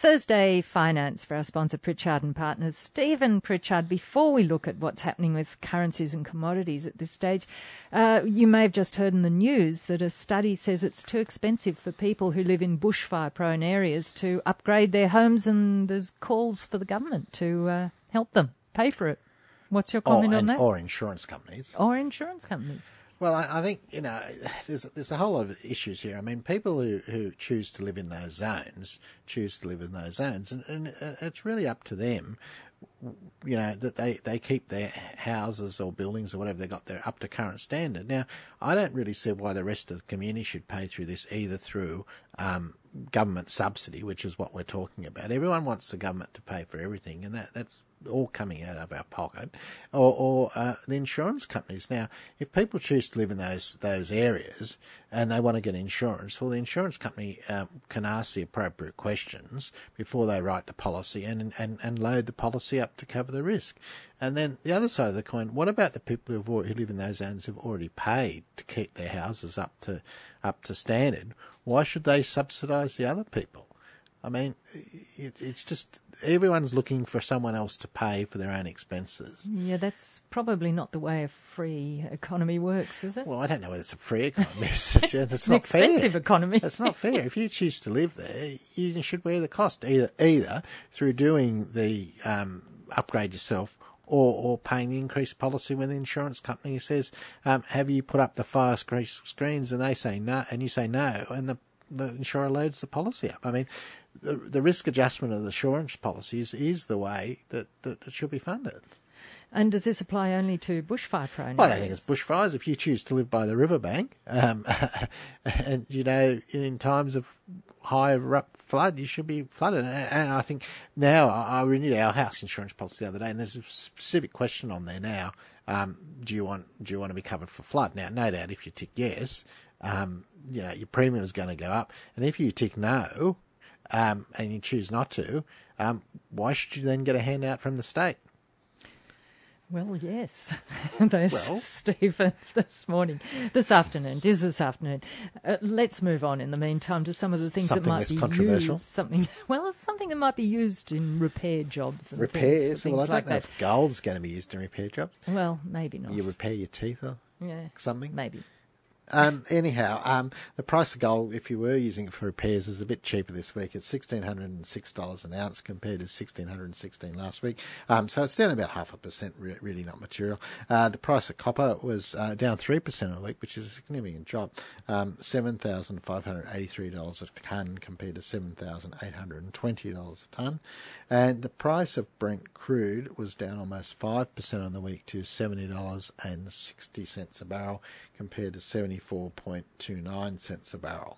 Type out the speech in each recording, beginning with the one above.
Thursday Finance for our sponsor Pritchard and Partners. Stephen Pritchard, before we look at what's happening with currencies and commodities at this stage, uh, you may have just heard in the news that a study says it's too expensive for people who live in bushfire prone areas to upgrade their homes and there's calls for the government to uh, help them pay for it. What's your comment or, on that? Or insurance companies. Or insurance companies. Well, I, I, think you know there's there's a whole lot of issues here. I mean, people who, who choose to live in those zones choose to live in those zones, and, and it's really up to them. You know that they, they keep their houses or buildings or whatever they got there up to current standard. Now, I don't really see why the rest of the community should pay through this either through um, government subsidy, which is what we're talking about. Everyone wants the government to pay for everything, and that, that's all coming out of our pocket, or, or uh, the insurance companies. Now, if people choose to live in those those areas and they want to get insurance, well, the insurance company uh, can ask the appropriate questions before they write the policy and, and, and load the policy up to cover the risk. And then the other side of the coin, what about the people who've who live in those zones who've already paid to keep their houses up to up to standard? Why should they subsidise the other people? I mean, it, it's just everyone's looking for someone else to pay for their own expenses. Yeah, that's probably not the way a free economy works, is it? Well, I don't know whether it's a free economy. it's, it's, yeah, it's an expensive fair. economy. That's not fair. If you choose to live there, you should bear the cost either either through doing the um, upgrade yourself or, or paying the increased policy when the insurance company says, um, "Have you put up the fire screens?" and they say no, and you say no, and the the insurer loads the policy up. I mean, the, the risk adjustment of the insurance policies is the way that, that it should be funded. And does this apply only to bushfire prone? Well, I don't think it's bushfires. If you choose to live by the riverbank, um, and you know, in times of high flood, you should be flooded. And I think now I renewed our house insurance policy the other day, and there's a specific question on there now. Um, do you want do you want to be covered for flood? Now, no doubt, if you tick yes, um, you know your premium is going to go up, and if you tick no, um, and you choose not to, um, why should you then get a handout from the state? Well, yes. There's well, Stephen this morning, this afternoon, it is this afternoon. Uh, let's move on in the meantime to some of the things that might be used. Something, well, something that might be used in repair jobs. And Repairs? Things, well, I don't like know that. if gold's going to be used in repair jobs. Well, maybe not. You repair your teeth or yeah, something? Maybe. Um, anyhow, um, the price of gold, if you were using it for repairs, is a bit cheaper this week. It's sixteen hundred and six dollars an ounce compared to sixteen hundred and sixteen last week. Um, so it's down about half a percent, really not material. Uh, the price of copper was uh, down three percent a week, which is a significant drop. Um, seven thousand five hundred eighty-three dollars a ton compared to seven thousand eight hundred and twenty dollars a ton. And the price of Brent crude was down almost 5% on the week to $70.60 a barrel compared to 74.29 cents a barrel.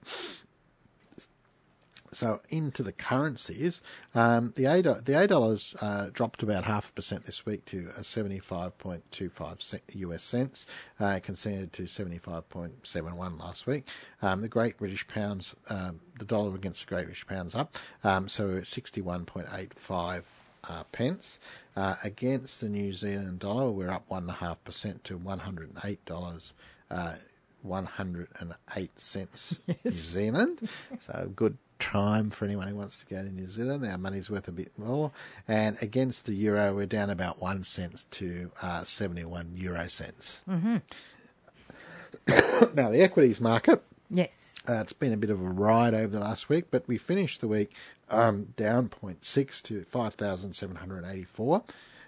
So into the currencies, um, the eight the eight dollars uh, dropped about half a percent this week to a seventy five point two five US cents, uh, compared to seventy five point seven one last week. Um, the Great British Pounds, um, the dollar against the Great British Pounds up, um, so sixty one point eight five. Uh, pence uh, against the New Zealand dollar, we're up one and a half percent to one hundred and eight dollars uh, 108 cents yes. New Zealand. So good time for anyone who wants to go to New Zealand. Our money's worth a bit more. And against the euro, we're down about one cent to uh, 71 euro cents. Mm-hmm. now, the equities market. Yes. Uh, it's been a bit of a ride over the last week, but we finished the week um, down 0.6 to 5,784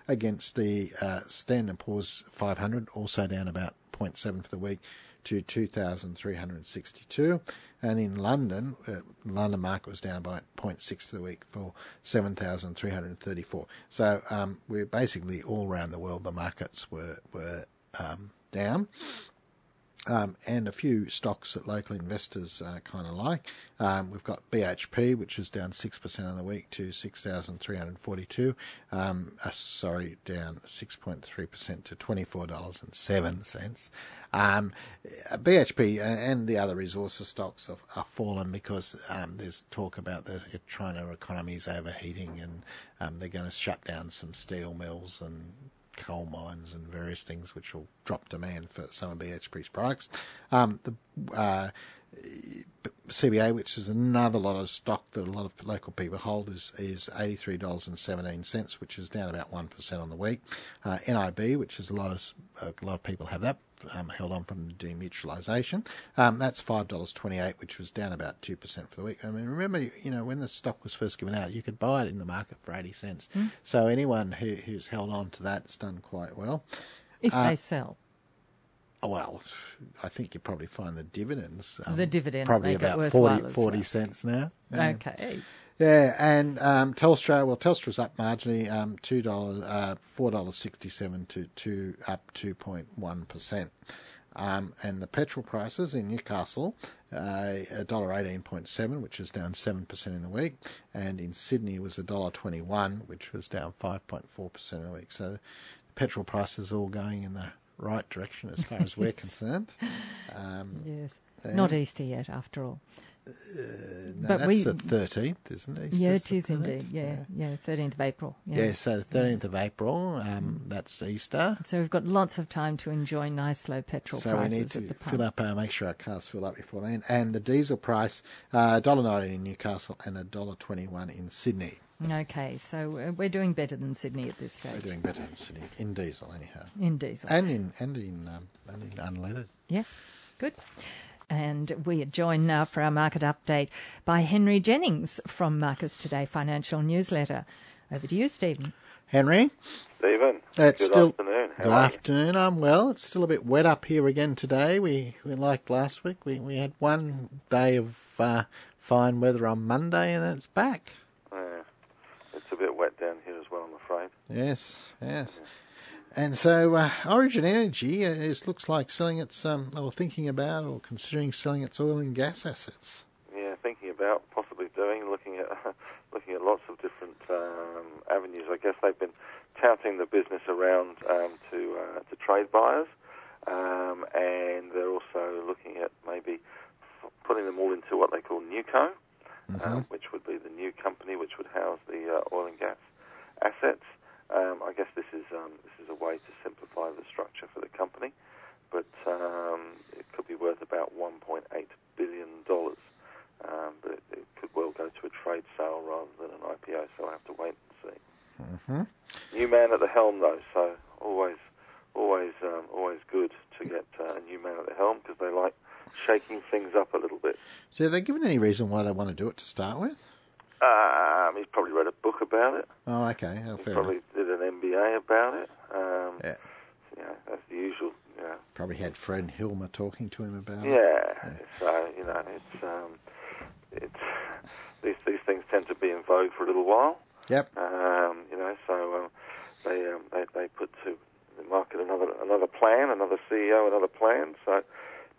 against the uh, Standard Poor's 500, also down about 0.7 for the week to 2,362. And in London, uh, London market was down by 0.6 for the week for 7,334. So um, we're basically all around the world, the markets were, were um, down. Um, and a few stocks that local investors uh, kind of like. Um, we've got BHP, which is down 6% on the week to 6,342. Um, uh, sorry, down 6.3% to $24.07. Um, BHP and the other resources stocks have, are fallen because um, there's talk about the China economy is overheating and um, they're going to shut down some steel mills and coal mines and various things which will drop demand for some of BHP's products. Um, the uh, CBA, which is another lot of stock that a lot of local people hold, is, is $83.17, which is down about 1% on the week. Uh, NIB, which is a lot of a lot of people have that, um, held on from the demutualisation. Um, that's $5.28, which was down about 2% for the week. I mean, remember, you know, when the stock was first given out, you could buy it in the market for 80 cents. Mm. So anyone who, who's held on to that's done quite well. If uh, they sell. Well, I think you probably find the dividends. Um, the dividends probably about 40, 40 well. cents now. Yeah. Okay. Yeah, and um, Telstra, well, Telstra's up marginally, um, two dollars, uh, four dollars sixty-seven to two up two point one percent. Um, and the petrol prices in Newcastle, uh, a dollar eighteen point seven, which is down seven percent in the week, and in Sydney was a dollar twenty-one, which was down five point four percent in the week. So, the petrol prices are all going in the right direction as far as we're yes. concerned. Um, yes, not Easter yet, after all. Uh, no, but that's we, the thirteenth, isn't it? yeah, it is indeed. Yeah, yeah, thirteenth yeah, of April. Yeah, yeah so the thirteenth yeah. of April, um, that's Easter. So we've got lots of time to enjoy nice low petrol so prices we need to fill up, uh, make sure our cars fill up before then. And the diesel price, uh, dollar ninety in Newcastle and a dollar twenty-one in Sydney. Okay, so uh, we're doing better than Sydney at this stage. We're doing better than Sydney in diesel, anyhow. In diesel, and in and in um, and in unleaded. Yeah, good. And we are joined now for our market update by Henry Jennings from Marcus Today Financial Newsletter. Over to you, Stephen. Henry. Stephen. It's good still, afternoon. How good afternoon. I'm well. It's still a bit wet up here again today. We, we like last week. We we had one day of uh, fine weather on Monday, and then it's back. Yeah, it's a bit wet down here as well. I'm afraid. Yes. Yes. Yeah. And so uh, Origin Energy uh, is, looks like selling its, um, or thinking about, or considering selling its oil and gas assets. Yeah, thinking about, possibly doing, looking at looking at lots of different um, avenues. I guess they've been touting the business around um, to uh, to trade buyers, um, and they're also looking at maybe putting them all into what they call Newco, mm-hmm. Um, which would be the new company which would house the uh, oil and gas assets. Um, I guess this is um, this is a way to simplify the structure for the company, but um, it could be worth about 1.8 billion dollars. Um, but it, it, could well go to a trade sale rather than an IPO. So I have to wait and see. Mm-hmm. New man at the helm, though, so always, always, um, always good to get uh, a new man at the helm because they like shaking things up a little bit. So, have they given any reason why they want to do it to start with? Um, he's probably read a book about it. Oh, okay. Oh, fair probably enough. did an MBA about it. Um, yeah. You know, that's the usual. You know. Probably had Fred Hilmer talking to him about yeah. it. Yeah. So you know, it's um, it's these these things tend to be in vogue for a little while. Yep. Um, you know, so um, they, um, they they put to the market another another plan, another CEO, another plan. So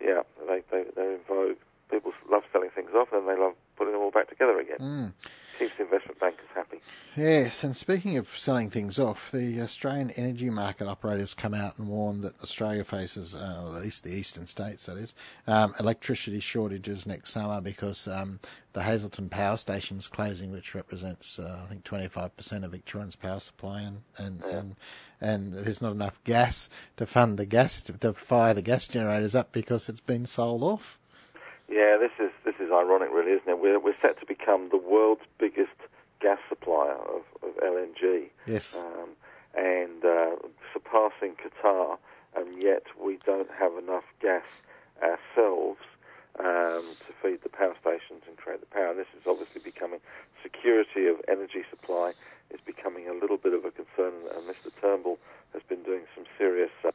yeah, they they they're in vogue. People love selling things off, and they love putting them all back together again. Mm. Keeps the investment bankers happy. Yes, and speaking of selling things off, the Australian energy market operators come out and warn that Australia faces, uh, at least the eastern states, that is, um, electricity shortages next summer because um, the Hazelwood power station is closing, which represents, uh, I think, 25% of Victoria's power supply, and and, and and there's not enough gas to fund the gas to, to fire the gas generators up because it's been sold off. Yeah, this is this is ironic, really, isn't it? We're we're set to become the world's biggest gas supplier of, of LNG. Yes. Um, and uh, surpassing Qatar, and yet we don't have enough gas ourselves um, to feed the power stations and create the power. This is obviously becoming security of energy supply is becoming a little bit of a concern. And Mr. Turnbull has been doing some serious uh,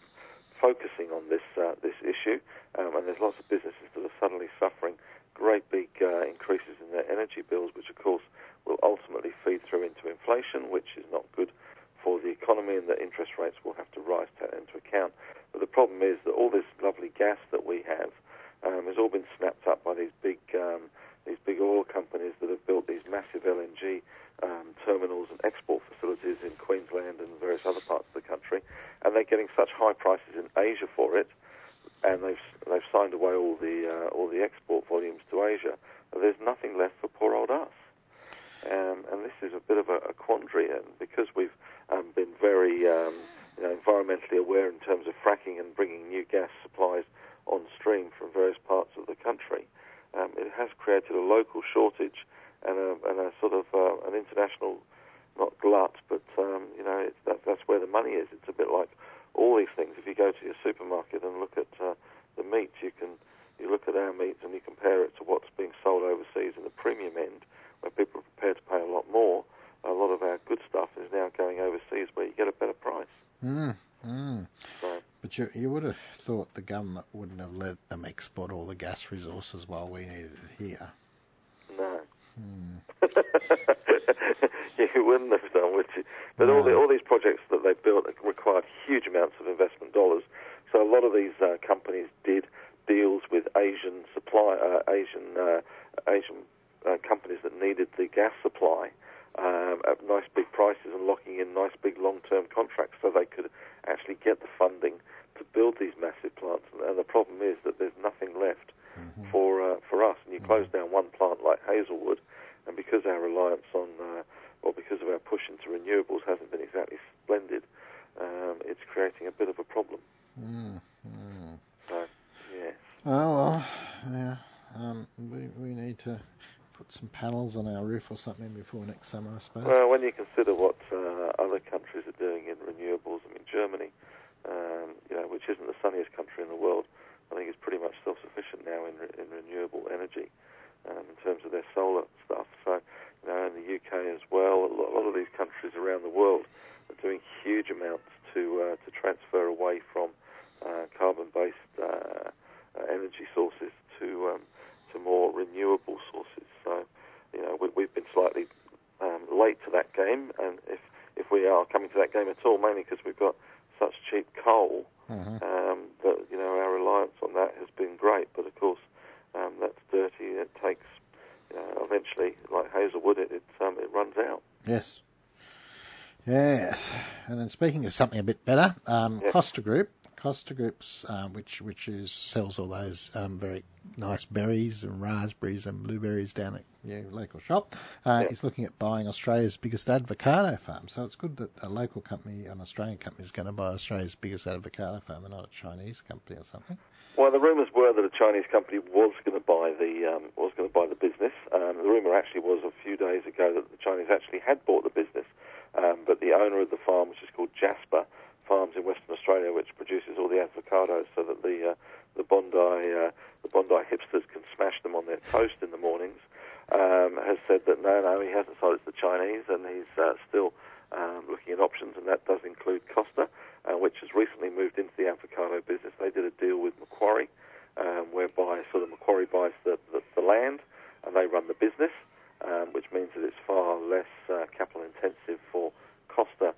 focusing on this uh, this issue, um, and there's lots of businesses that are suddenly suffering great big uh, increases in their energy bills, which of course will ultimately feed through into inflation, which is not good for the economy, and that interest rates will have to rise to into account. But the problem is that all this lovely gas that we have um, has all been snapped up by these big um, these big oil companies that have built these massive LNG um, terminals and export facilities in Queensland and various other parts of the country, and they're getting such high prices in Asia for it, and they've they've signed away all the uh, all the export volumes to Asia. There's nothing left for poor old us, um, and this is a bit of a, a quandary. And because we've um, been very um, you know, environmentally aware in terms of fracking and bringing new gas supplies on stream from various parts of the country, um, it has created a local shortage and a, and a sort of uh, an international, not glut, but um, you know it's, that, that's where the money is. It's a bit like all these things. If you go supermarket and look at uh, the meat, you can you look at our meats and you compare it to what's being sold overseas in the premium end, where people are prepared to pay a lot more. A lot of our good stuff is now going overseas, where you get a better price. Mm, mm. So, But you, you would have thought the government wouldn't have let them export all the gas resources while we needed it here. No. you wouldn't have done, would you? But all, the, all these projects that they built required huge amounts of investment dollars. So a lot of these uh, companies did deals with Asian supply, uh, Asian uh, Asian uh, companies that needed the gas supply um, at nice big prices and locking in nice big long-term contracts, so they could actually get the funding to build these massive plants. And, and the problem is that there's nothing left for uh, for us. And you close down one plant like Hazelwood, and because our reliance on, uh, well, because of our push into renewables hasn't been exactly splendid, um, it's creating a bit of a problem. Mm, mm. So, yes. Oh well, yeah. Um, we we need to put some panels on our roof or something before next summer, I suppose. Well, when you consider what uh, other countries are doing in renewables, I mean, Germany, um, you know, which isn't the sunniest country in the world, I think is pretty much self-sufficient now in, re- in renewable energy um, in terms of their solar stuff. So, you know, in the UK as well, a lot, a lot of these countries around the world are doing huge amounts to uh, to transfer away from uh, carbon-based uh, uh, energy sources to um, to more renewable sources. So, you know, we, we've been slightly um, late to that game, and if if we are coming to that game at all, mainly because we've got such cheap coal, Mhm. um, that you know our reliance on that has been great. But of course, um, that's dirty. It takes you know, eventually, like Hazelwood, it it, um, it runs out. Yes. Yes. And then speaking of something a bit better, um. Costa Group, Costa Group's, uh, which which is sells all those um, very nice berries and raspberries and blueberries down at your local shop, uh, Yeah. is looking at buying Australia's biggest avocado farm. So it's good that a local company, an Australian company, is going to buy Australia's biggest avocado farm and not a Chinese company or something. Well, the rumours were that a Chinese company was going to buy the um, was going to buy the business. Um, the rumour actually was a few days ago that the Chinese actually had bought the business, um, but the owner of the farm, which is called Jasper Farms in Western Australia, which produces all the avocados, so that the uh, the Bondi uh, the Bondi hipsters can smash them on their toast in the mornings, um, has said that no, no, he hasn't sold it to the Chinese, and he's uh, still um, looking at options, and that does include Costa, uh, which has recently moved into the avocado business. They did a deal with Macquarie, um, whereby sort of Macquarie buys the, the, the land and they run the business, um, which means that it's far less uh, capital intensive for Costa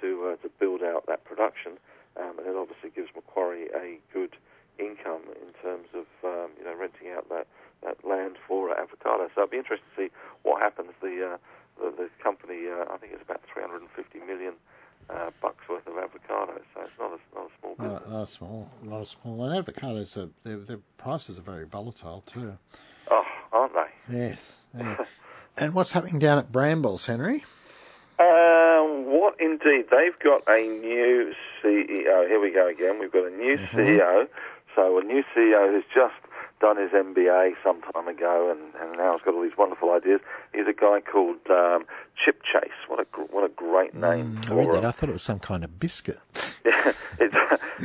to uh, to build out that production, um, and it obviously gives Macquarie a good income in terms of um, you know renting out that, that land for avocado. So it'd be interesting to see what happens. The uh, the, the company, uh, I think it's about 350 million uh, bucks worth of avocado, so it's not a, not a small business. Not, not a small, not a small. And avocados, are, their, their prices are very volatile too. Oh, aren't they? Yes. yeah. and what's happening down at Brambles, Henry? Um, what indeed? They've got a new CEO. Here we go again. We've got a new CEO. So a new CEO who's just done his MBA some time ago, and, and now he's got all these wonderful ideas. He's a guy called um, Chipchase. What a what a great name! I read that. I thought it was some kind of biscuit. yeah, it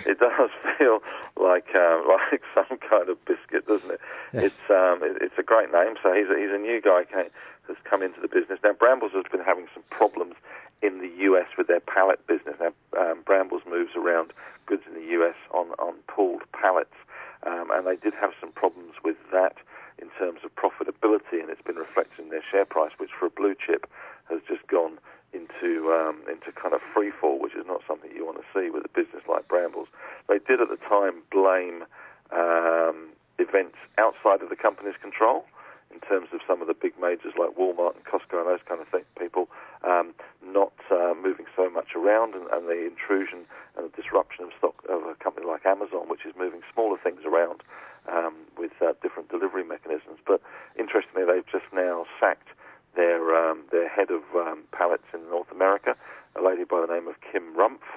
it does feel like um, like some kind of biscuit, doesn't it? Yeah. It's um, it, it's a great name. So he's a, he's a new guy came, has come into the business. Now Brambles has been having some problems in the US with their pallet business. Now um, Brambles moves around goods in the US on on pooled pallets, um, and they did have some problems with that in terms of profitability, and it's been reflected in their share price, which for a blue chip has just gone into um, into kind of free fall, which is not something you want to see with a business like Brambles. They did at the time blame um, events outside of the company's control, in terms of some of the big majors like Walmart and Costco and those kind of th- people um, not uh, moving so much around, and, and the intrusion and the disruption of stock of a company like Amazon, which is moving smaller things around um, with uh, different delivery mechanisms. But interestingly, they've just now sacked their um, their head of um, pallets in North America, a lady by the name of Kim Rumpf.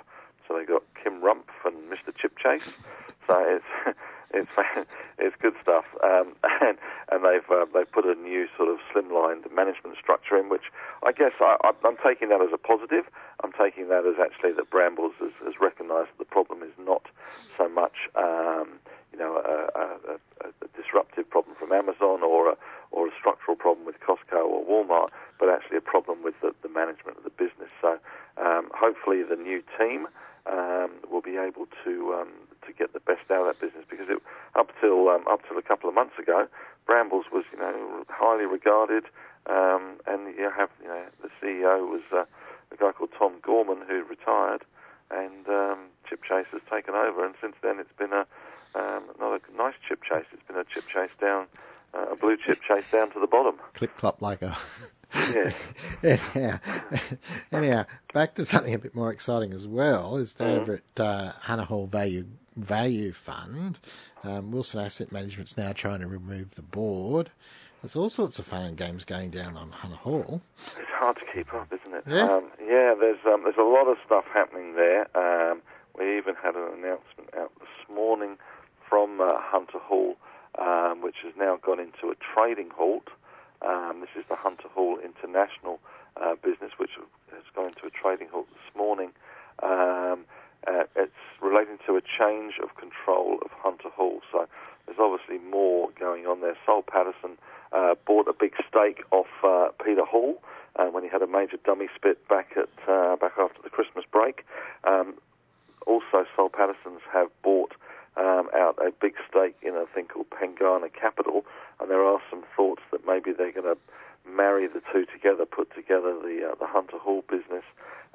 So they got Kim Rumpf and Mr. Chipchase. So it's it's it's good stuff. Um, and and put a new sort slimlined management structure in, which I guess I, I'm taking that as a positive. I'm taking that as actually that Brambles has, has recognised that the problem is not so much, um, you know, a, a, a, disruptive problem from Amazon or a, or a structural problem with Costco or Walmart, but actually a problem with the, the management of the business. So um, hopefully the new team um, will be able to um, to get the best out of that business because it, up till um, up till a couple of months ago, Brambles was you know highly regarded, um, and you have you know the CEO was uh, a guy called Tom Gorman who retired, and um, Chipchase has taken over, and since then it's been a um, not a nice chip chase. It's been a chip chase down, uh, a blue chip chase down to the bottom. Clip clop like a. Yeah. anyhow, anyhow, back to something a bit more exciting as well. Is Mm-hmm. over at uh, Hunter Hall Value Value Fund. Um, Wilson Asset Management's now trying to remove the board. There's all sorts of fun and games going down on Hunter Hall. It's hard to keep up, isn't it? Yeah. Um, yeah. There's um, there's a lot of stuff happening there. Um, we even had an announcement out this morning from uh, Hunter Hall, um, which has now gone into a trading halt. Um, this is the Hunter Hall International uh, business, which has gone into a trading halt this morning. Um, uh, it's relating to a change of control of Hunter Hall. So there's obviously more going on there. Soul Pattinson uh, bought a big stake off uh, Peter Hall uh, when he had a major dummy spit back at uh, back after the Christmas break. Um, also, Soul Pattinsons have bought um, out a big stake in a thing called Pengana Capital, and there are some thoughts that maybe they're going to marry the two together, put together the uh, the Hunter Hall business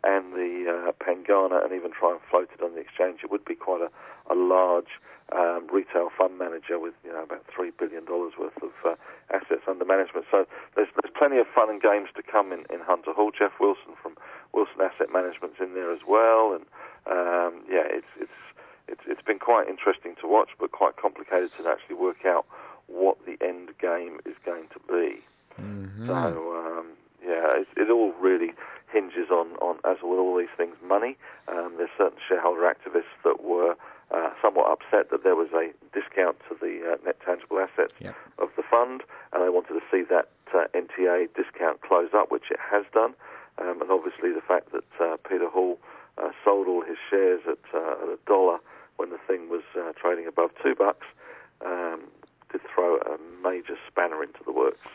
and the uh, Pengana, and even try and float it on the exchange. It would be quite a, a large um, retail fund manager with you know about three billion dollars worth of uh, assets under management. So there's there's plenty of fun and games to come in, in Hunter Hall. Geoff Wilson from Wilson Asset Management's in there as well, and um, yeah, it's it's it's it's been quite interesting to watch, but quite complicated to actually work out what the end game is going to be. So um, yeah, it, it all really hinges on, on as with all these things, money. Um, there's certain shareholder activists that were uh, somewhat upset that there was a discount to the uh, net tangible assets Yep. of the fund, and they wanted to see that uh, NTA discount close up, which it has done. Um, and obviously, the fact that uh, Peter Hall uh, sold all his shares at, uh, at a dollar when the thing was uh, trading above two bucks um, did throw a major spanner into the works,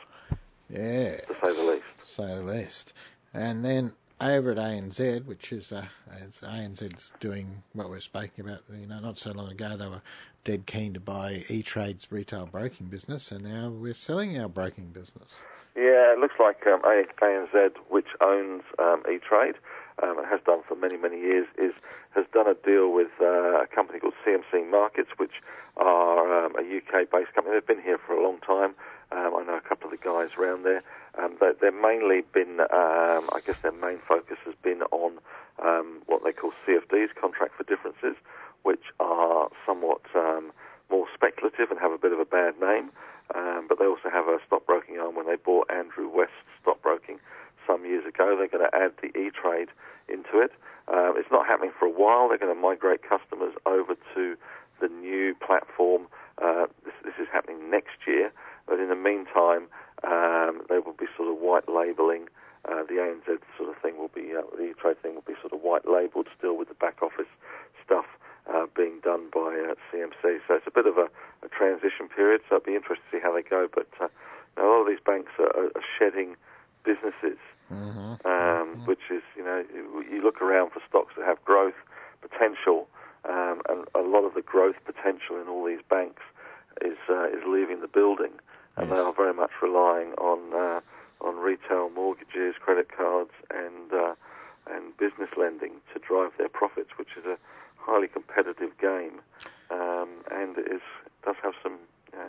Yeah, to say the least. say the least. And then over at ANZ, which is uh, as ANZ's doing what we're speaking about, you know, not so long ago they were dead keen to buy E Trade's retail broking business, and now we're selling our broking business. Yeah, it looks like um, ANZ, which owns um, E-Trade, um, and has done for many, many years, is has done a deal with uh, a company called CMC Markets, which are um, a UK-based company. They've been here for a long time. Um, I know a couple of the guys around there. Um, they, they've mainly been, um, I guess, their main focus has been on um, what they call CFDs, contract for differences, which are somewhat um, more speculative and have a bit of a bad name. Um, but they also have a stockbroking arm when they bought Andrew West Stockbroking some years ago. They're going to add the E-Trade into it. Um, it's not happening for a while. They're going to migrate customers over to the new platform. Uh, this, this is happening next year. But in the meantime, um, they will be sort of white labelling. Uh, the ANZ sort of thing will be, uh, the E-Trade thing will be sort of white labelled still with the back office stuff uh, being done by uh, CMC. So it's a bit of a, a transition period. So it'll be interesting to see how they go. But uh, you know, a lot of these banks are, are are shedding businesses, um, which is you know you, you look around for stocks that have growth potential, um, and a lot of the growth potential in all these banks is uh, is leaving the building, and they Yes. are very much relying on uh, on retail mortgages, credit cards, and uh, and business lending to drive their profits, which is a highly competitive game, um, and it is does have some you know,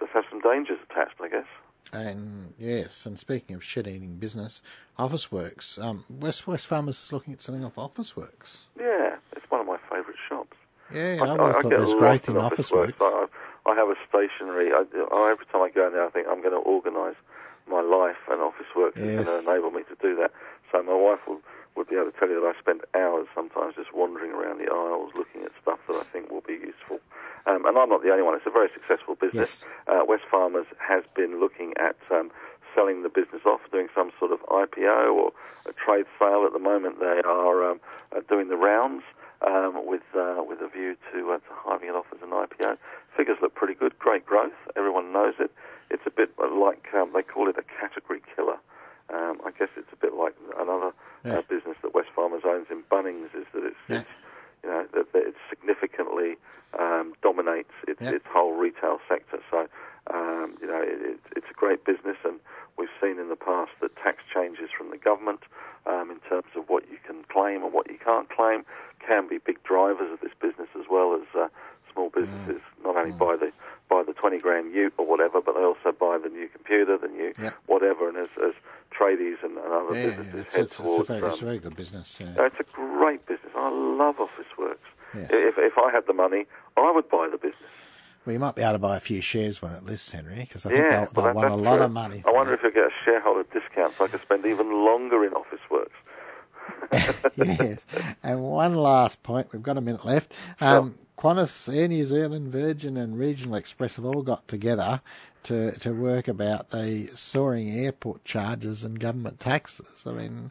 does have some dangers attached, I guess. And yes, and speaking of shit-eating business, Officeworks. Um, West Wesfarmers is looking at selling off Officeworks. Yeah, it's one of my favourite shops. Yeah, I, would have thought there's growth in lost Officeworks. I, I have a stationery. I, I, every time I go in there, I think I'm going to organise my life, and Officeworks is Yes. going to enable me to do that. So my wife will, would be able to tell you that I spend hours sometimes just wandering around the aisles looking at stuff that I think will be useful. Um, and I'm not the only one. It's a very successful business. Yes. Uh, Wesfarmers has been looking at um, selling the business off, doing some sort of IPO or a trade sale. At the moment, they are um, uh, doing the rounds um, with uh, with a view to, uh, to hiving it off as an IPO. Figures look pretty good, great growth. Everyone knows it. It's a bit like um, they call it a category killer. Um, I guess it's a bit like another Yeah. uh, business that Wesfarmers owns in Bunnings is that it's, Yeah. it's you know that, that it significantly um, dominates its, Yeah. its whole retail sector. So um, you know it, it, it's a great business, and we've seen in the past that tax changes from the government um, in terms of what you can claim and what you can't claim can be big drivers of this business as well as uh, small businesses not only buy the buy the 20 grand ute or whatever, but they also buy the new computer, the new Yep. whatever, and as, as tradies and, and other Yeah, businesses yeah, it's, head it's, it's, a very, it's a very good business. Yeah. uh, It's a great business. I love Officeworks. Yes. If, if I had the money, I would buy the business. Well, you might be able to buy a few shares when it lists, Henry, because I think Yeah, they'll, they'll that- want a lot true. of money. I wonder it. if you'll get a shareholder discount so I could spend even longer in Officeworks. yes. And one last point, we've got a minute left. Um, Qantas, Air New Zealand, Virgin, and Regional Express have all got together to, to work about the soaring airport charges and government taxes. I mean,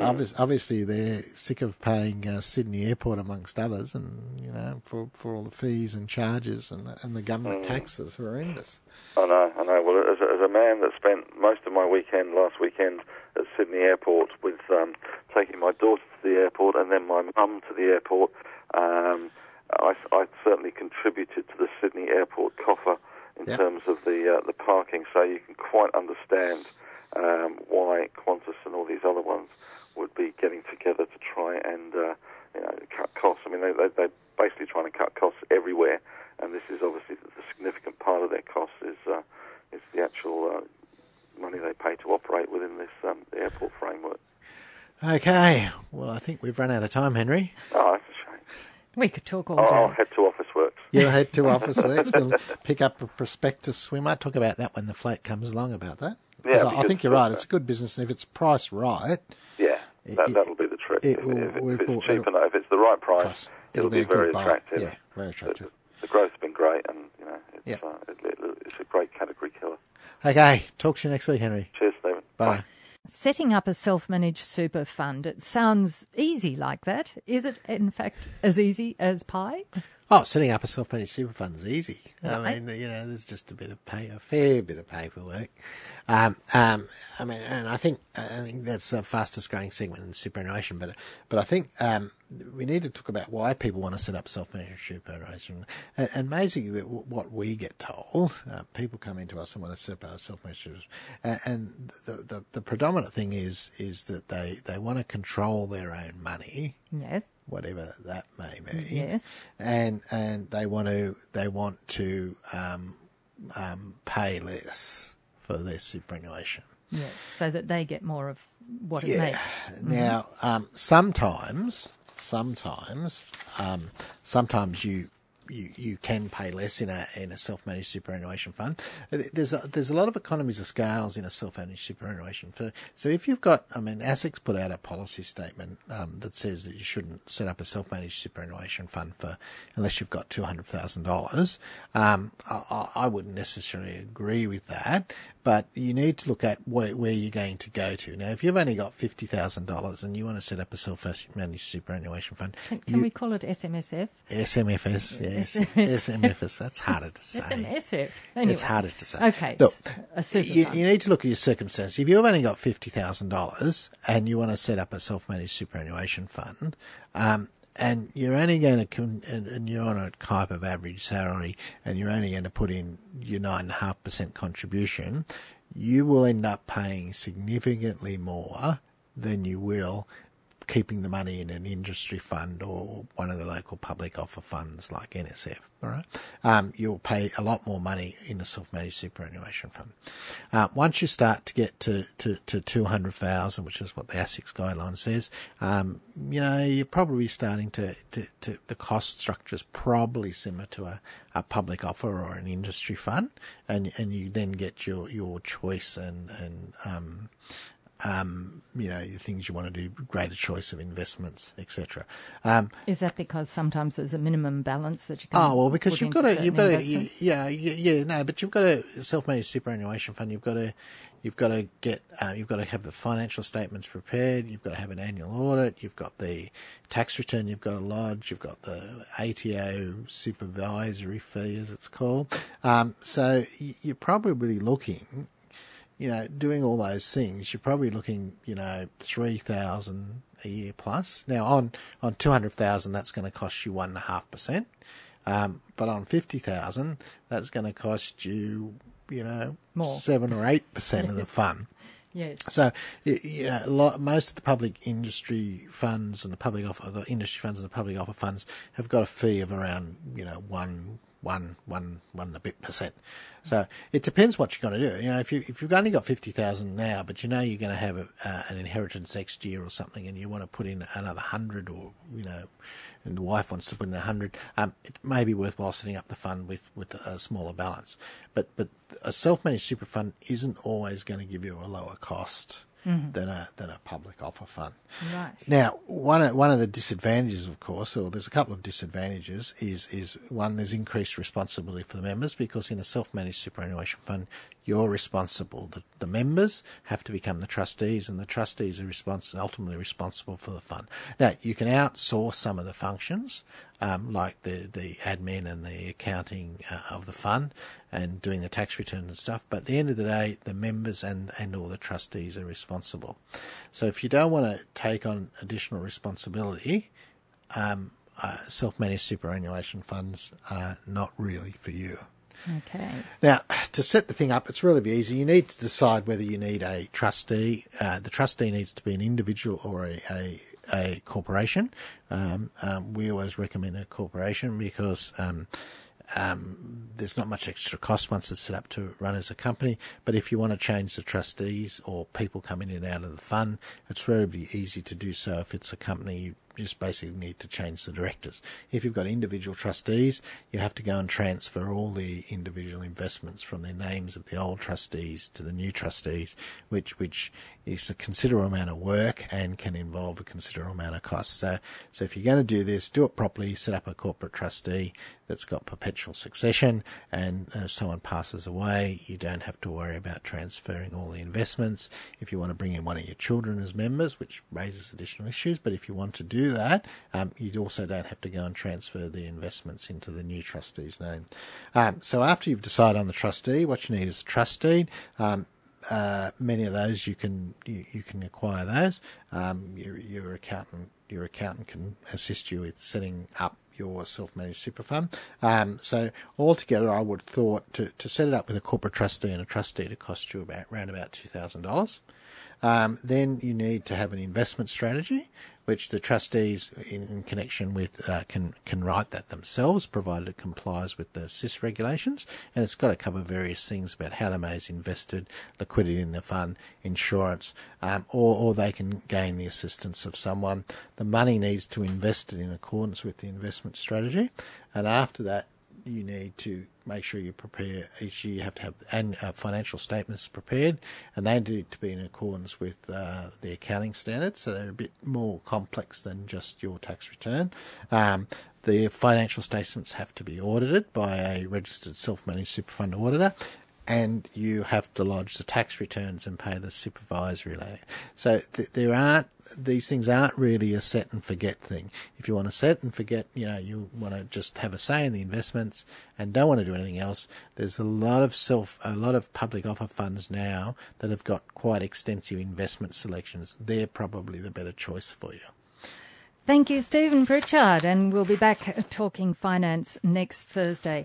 obvious, obviously they're sick of paying uh, Sydney Airport amongst others, and you know for, for all the fees and charges and the, and the government taxes horrendous. I know, I know. Well, as a, as a man that spent most of my weekend last weekend at Sydney Airport with um, taking my daughter to the airport and then my mum to the airport, um, I, I certainly contributed to the Sydney Airport coffer in Yep. terms of the uh, the parking. So you can quite understand um, why Qantas and all these other ones would be getting together to try and uh, you know cut costs. I mean, they, they, they're basically trying to cut costs everywhere, and this is obviously the, the significant part of their costs is uh, is the actual uh, money they pay to operate within this um, airport framework. Okay, well I think we've run out of time, Henry. Oh, that's a shame. We could talk all I'll, I'll head to Officeworks. You'll head to Officeworks. We'll pick up a prospectus. We might talk about that when the flat comes along about that. 'Cause Yeah, I, I think you're right. It's a good business, and if it's priced right, Yeah, that, It- that'll be the trick. it if, will- if, will- if it's will- cheap it'll- enough, if it's the right price, price, it'll, be, a good very buy. attractive. Yeah, very The, attractive. the growth's been great, and you know, it's, Yep. uh, it, it, it's a great category killer. Okay, talk to you next week, Henry. Cheers, Stephen. Bye. Setting up a self managed super fund, it sounds easy like that. Is it, in fact, as easy as pie? Oh, setting up a self-managed super fund is easy. I mean, you know, there's just a bit of pay, a fair bit of paperwork. Um, um, I mean, and I think I think that's the fastest growing segment in superannuation. But but I think um, we need to talk about why people want to set up self-managed superannuation. And, and amazing what we get told, uh, people come into us and want to set up a self-managed and, and the, the the predominant thing is is that they they want to control their own money Yes. whatever that may be. Yes. And and they want to they want to um, um, pay less for their superannuation. Yes. So that they get more of what it makes. Now, um, sometimes, sometimes, um, sometimes you. You, you can pay less in a in a self managed superannuation fund. There's a, there's a lot of economies of scales in a self managed superannuation fund. So if you've got, I mean, ASIC's put out a policy statement um, that says that you shouldn't set up a self managed superannuation fund for unless you've got two hundred thousand dollars. Um, I, I- I wouldn't necessarily agree with that, but you need to look at where, where you're going to go to. Now, if you've only got fifty thousand dollars and you want to set up a self managed superannuation fund, Can, can you- we call it SMSF? SMFS, yes. SMFS. That's harder to say. SMSF. Anyway. It's harder to say. Okay. Look, a super you, you need to look at your circumstances. If you've only got fifty thousand dollars and you want to set up a self-managed superannuation fund, um, and you're only going to con- and, and you're on a type of average salary, and you're only going to put in your nine and a half percent contribution, you will end up paying significantly more than you will keeping the money in an industry fund or one of the local public offer funds like NSF. All right, um, you'll pay a lot more money in a self-managed superannuation fund. Uh, once you start to get to to, to two hundred thousand, which is what the ASIC's guideline says, um, you know you're probably starting to, to, to the cost structure is probably similar to a, a public offer or an industry fund, and and you then get your your choice and and um, um, you know, the things you want to do, greater choice of investments, etc. Um, Is that because sometimes there's a minimum balance that you can? oh well, because you've got to, you've got to, you, yeah, yeah, no, but you've got a self-managed superannuation fund. You've got to, you've got to get, uh, you've got to have the financial statements prepared. You've got to have an annual audit. You've got the tax return. You've got to lodge. You've got the ATO supervisory fee, as it's called. Um, so you're probably looking you know, doing all those things, you're probably looking, you know, three thousand a year plus. Now on on two hundred thousand, that's going to cost you one and a half percent. Um, but on fifty thousand, that's going to cost you, you know, More. seven or eight percent of the fund. Yes. So, you know, a lot, most of the public industry funds and the public offer, the industry funds and the public offer funds have got a fee of around, you know, one, one, one, one a bit percent. So it depends what you're going to do. You know, if you if you've only got fifty thousand now, but you know you're going to have a, uh, an inheritance next year or something, and you want to put in another hundred, or you know, and the wife wants to put in a hundred, um, it may be worthwhile setting up the fund with with a smaller balance. But but a self-managed super fund isn't always going to give you a lower cost than a than a public offer fund. Right. Now, one of, one of the disadvantages, of course, or there's a couple of disadvantages, is is one there's increased responsibility for the members because in a self-managed superannuation fund, you're responsible. The, the members have to become the trustees, and the trustees are respons- ultimately responsible for the fund. Now, you can outsource some of the functions, um, like the the admin and the accounting uh, of the fund, and doing the tax return and stuff. But at the end of the day, the members and and all the trustees are responsible. So if you don't want to take on additional responsibility, um, uh, self-managed superannuation funds are not really for you. Okay. Now, to set the thing up, it's really easy. You need to decide whether you need a trustee. Uh, the trustee needs to be an individual or a, a, a corporation. Um, um, we always recommend a corporation because um, um, there's not much extra cost once it's set up to run as a company. But if you want to change the trustees or people coming in and out of the fund, it's relatively easy to do so. If it's a company, you just basically need to change the directors. If you've got individual trustees, you have to go and transfer all the individual investments from the names of the old trustees to the new trustees, which which is a considerable amount of work and can involve a considerable amount of cost. So, so if you're going to do this, do it properly. Set up a corporate trustee that's got perpetual succession, and if someone passes away, you don't have to worry about transferring all the investments. If you want to bring in one of your children as members, which raises additional issues, but if you want to do that, um, you also don't have to go and transfer the investments into the new trustee's name. Um, so after you've decided on the trustee, what you need is a trustee. Um, uh, many of those you can you, you can acquire those. Um, your, your accountant your accountant can assist you with setting up your self-managed super fund. Um, so altogether, I would thought to, to set it up with a corporate trustee and a trustee to cost you about around about two thousand dollars. Um, then you need to have an investment strategy, which the trustees, in, in connection with, uh, can can write that themselves, provided it complies with the SIS regulations, and it's got to cover various things about how the money is invested, liquidity in the fund, insurance, um, or or they can gain the assistance of someone. The money needs to invest it in accordance with the investment strategy, and after that, you need to make sure you prepare each year. You have to have and uh, financial statements prepared, and they need to be in accordance with uh, the accounting standards. So they're a bit more complex than just your tax return. Um, the financial statements have to be audited by a registered self-managed super fund auditor. And you have to lodge the tax returns and pay the supervisory levy. So th- there aren't these things aren't really a set and forget thing. If you want to set and forget, you know, you want to just have a say in the investments and don't want to do anything else. There's a lot of self, a lot of public offer funds now that have got quite extensive investment selections. They're probably the better choice for you. Thank you, Stephen Pritchard, and we'll be back talking finance next Thursday.